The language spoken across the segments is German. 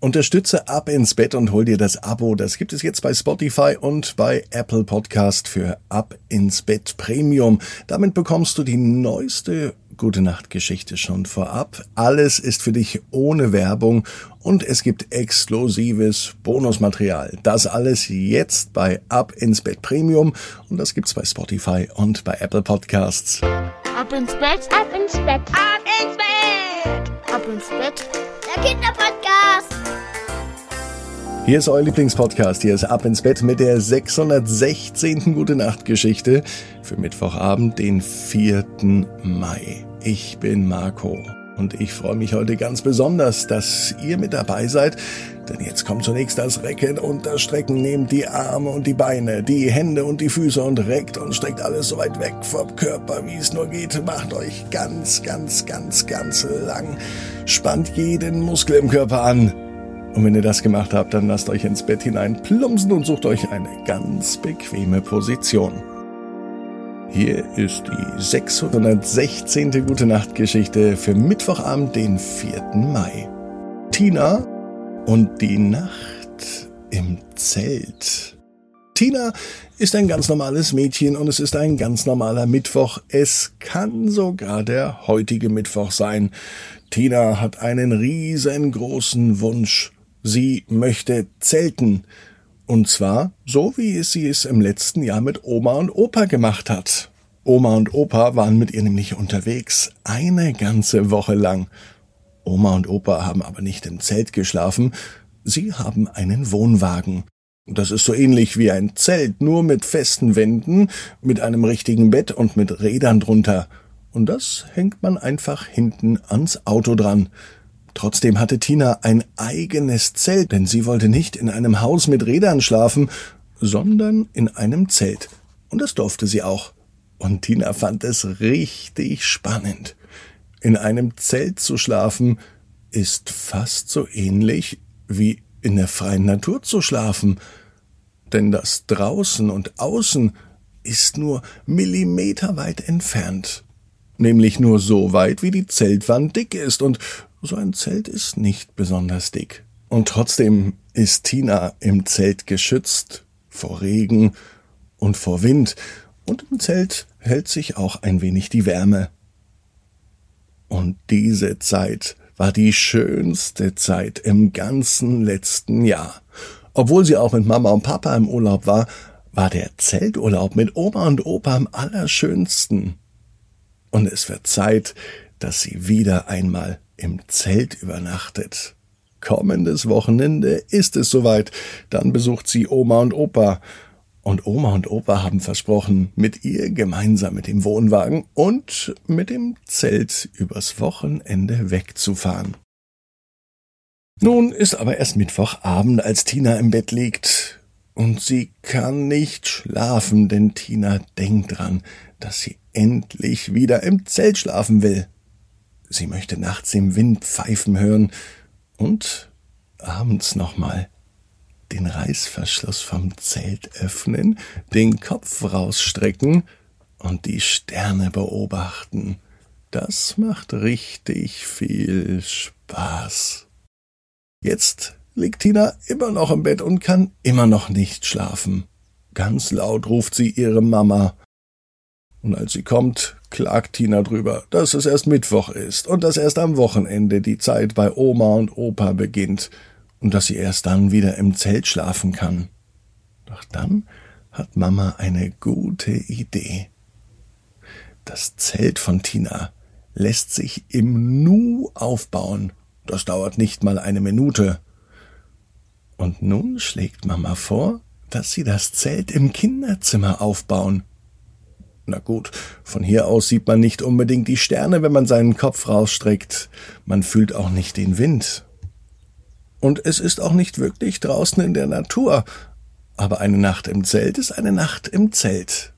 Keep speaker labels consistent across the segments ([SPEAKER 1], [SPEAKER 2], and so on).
[SPEAKER 1] Unterstütze Ab ins Bett und hol dir das Abo. Das gibt es jetzt bei Spotify und bei Apple Podcast für Ab ins Bett Premium. Damit bekommst du die neueste Gute Nacht Geschichte schon vorab. Alles ist für dich ohne Werbung und es gibt exklusives Bonusmaterial. Das alles jetzt bei Ab ins Bett Premium und das gibt's bei Spotify und bei Apple Podcasts.
[SPEAKER 2] Ab ins Bett, ab ins Bett, ab ins Bett, ab ins Bett. Der Kinderpodcast.
[SPEAKER 1] Hier ist euer Lieblingspodcast. Hier ist Ab ins Bett mit der 616. Gute Nacht Geschichte für Mittwochabend, den 4. Mai. Ich bin Marco und ich freue mich heute ganz besonders, dass ihr mit dabei seid, denn jetzt kommt zunächst das Recken und das Strecken. Nehmt die Arme und die Beine, die Hände und die Füße und reckt und streckt alles so weit weg vom Körper, wie es nur geht. Macht euch ganz, ganz, ganz, ganz lang. Spannt jeden Muskel im Körper an und wenn ihr das gemacht habt, dann lasst euch ins Bett hinein plumpsen und sucht euch eine ganz bequeme Position. Hier ist die 616. Gute Nacht Geschichte für Mittwochabend, den 4. Mai. Tina und die Nacht im Zelt. Tina ist ein ganz normales Mädchen und es ist ein ganz normaler Mittwoch. Es kann sogar der heutige Mittwoch sein. Tina hat einen riesengroßen Wunsch. Sie möchte zelten. Und zwar so, wie sie es im letzten Jahr mit Oma und Opa gemacht hat. Oma und Opa waren mit ihr nämlich unterwegs, eine ganze Woche lang. Oma und Opa haben aber nicht im Zelt geschlafen, sie haben einen Wohnwagen. Das ist so ähnlich wie ein Zelt, nur mit festen Wänden, mit einem richtigen Bett und mit Rädern drunter. Und das hängt man einfach hinten ans Auto dran. Trotzdem hatte Tina ein eigenes Zelt, denn sie wollte nicht in einem Haus mit Rädern schlafen, sondern in einem Zelt. Und das durfte sie auch. Und Tina fand es richtig spannend. In einem Zelt zu schlafen ist fast so ähnlich wie in der freien Natur zu schlafen. Denn das draußen und außen ist nur millimeterweit entfernt. Nämlich nur so weit, wie die Zeltwand dick ist, und so ein Zelt ist nicht besonders dick. Und trotzdem ist Tina im Zelt geschützt vor Regen und vor Wind, und im Zelt hält sich auch ein wenig die Wärme. Und diese Zeit war die schönste Zeit im ganzen letzten Jahr. Obwohl sie auch mit Mama und Papa im Urlaub war, war der Zelturlaub mit Oma und Opa am allerschönsten. Und es wird Zeit, dass sie wieder einmal im Zelt übernachtet. Kommendes Wochenende ist es soweit. Dann besucht sie Oma und Opa. Und Oma und Opa haben versprochen, mit ihr gemeinsam mit dem Wohnwagen und mit dem Zelt übers Wochenende wegzufahren. Nun ist aber erst Mittwochabend, als Tina im Bett liegt. Und sie kann nicht schlafen, denn Tina denkt dran, dass sie endlich wieder im Zelt schlafen will. Sie möchte nachts den Wind pfeifen hören und abends nochmal den Reißverschluss vom Zelt öffnen, den Kopf rausstrecken und die Sterne beobachten. Das macht richtig viel Spaß. Jetzt liegt Tina immer noch im Bett und kann immer noch nicht schlafen. Ganz laut ruft sie ihre Mama. Und als sie kommt, klagt Tina drüber, dass es erst Mittwoch ist und dass erst am Wochenende die Zeit bei Oma und Opa beginnt und dass sie erst dann wieder im Zelt schlafen kann. Doch dann hat Mama eine gute Idee. Das Zelt von Tina lässt sich im Nu aufbauen. Das dauert nicht mal eine Minute. Und nun schlägt Mama vor, dass sie das Zelt im Kinderzimmer aufbauen. Na gut, von hier aus sieht man nicht unbedingt die Sterne, wenn man seinen Kopf rausstreckt. Man fühlt auch nicht den Wind. Und es ist auch nicht wirklich draußen in der Natur. Aber eine Nacht im Zelt ist eine Nacht im Zelt.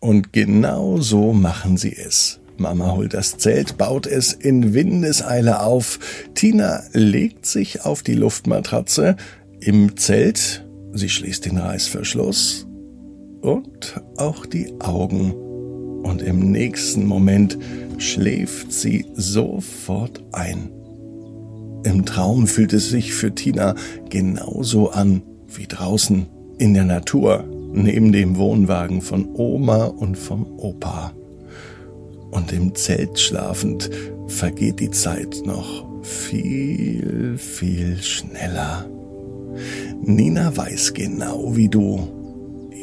[SPEAKER 1] Und genau so machen sie es. Mama holt das Zelt, baut es in Windeseile auf. Tina legt sich auf die Luftmatratze im Zelt. Sie schließt den Reißverschluss und auch die Augen. Und im nächsten Moment schläft sie sofort ein. Im Traum fühlt es sich für Tina genauso an wie draußen in der Natur, neben dem Wohnwagen von Oma und vom Opa. Und im Zelt schlafend vergeht die Zeit noch viel, viel schneller. Nina weiß genau wie du.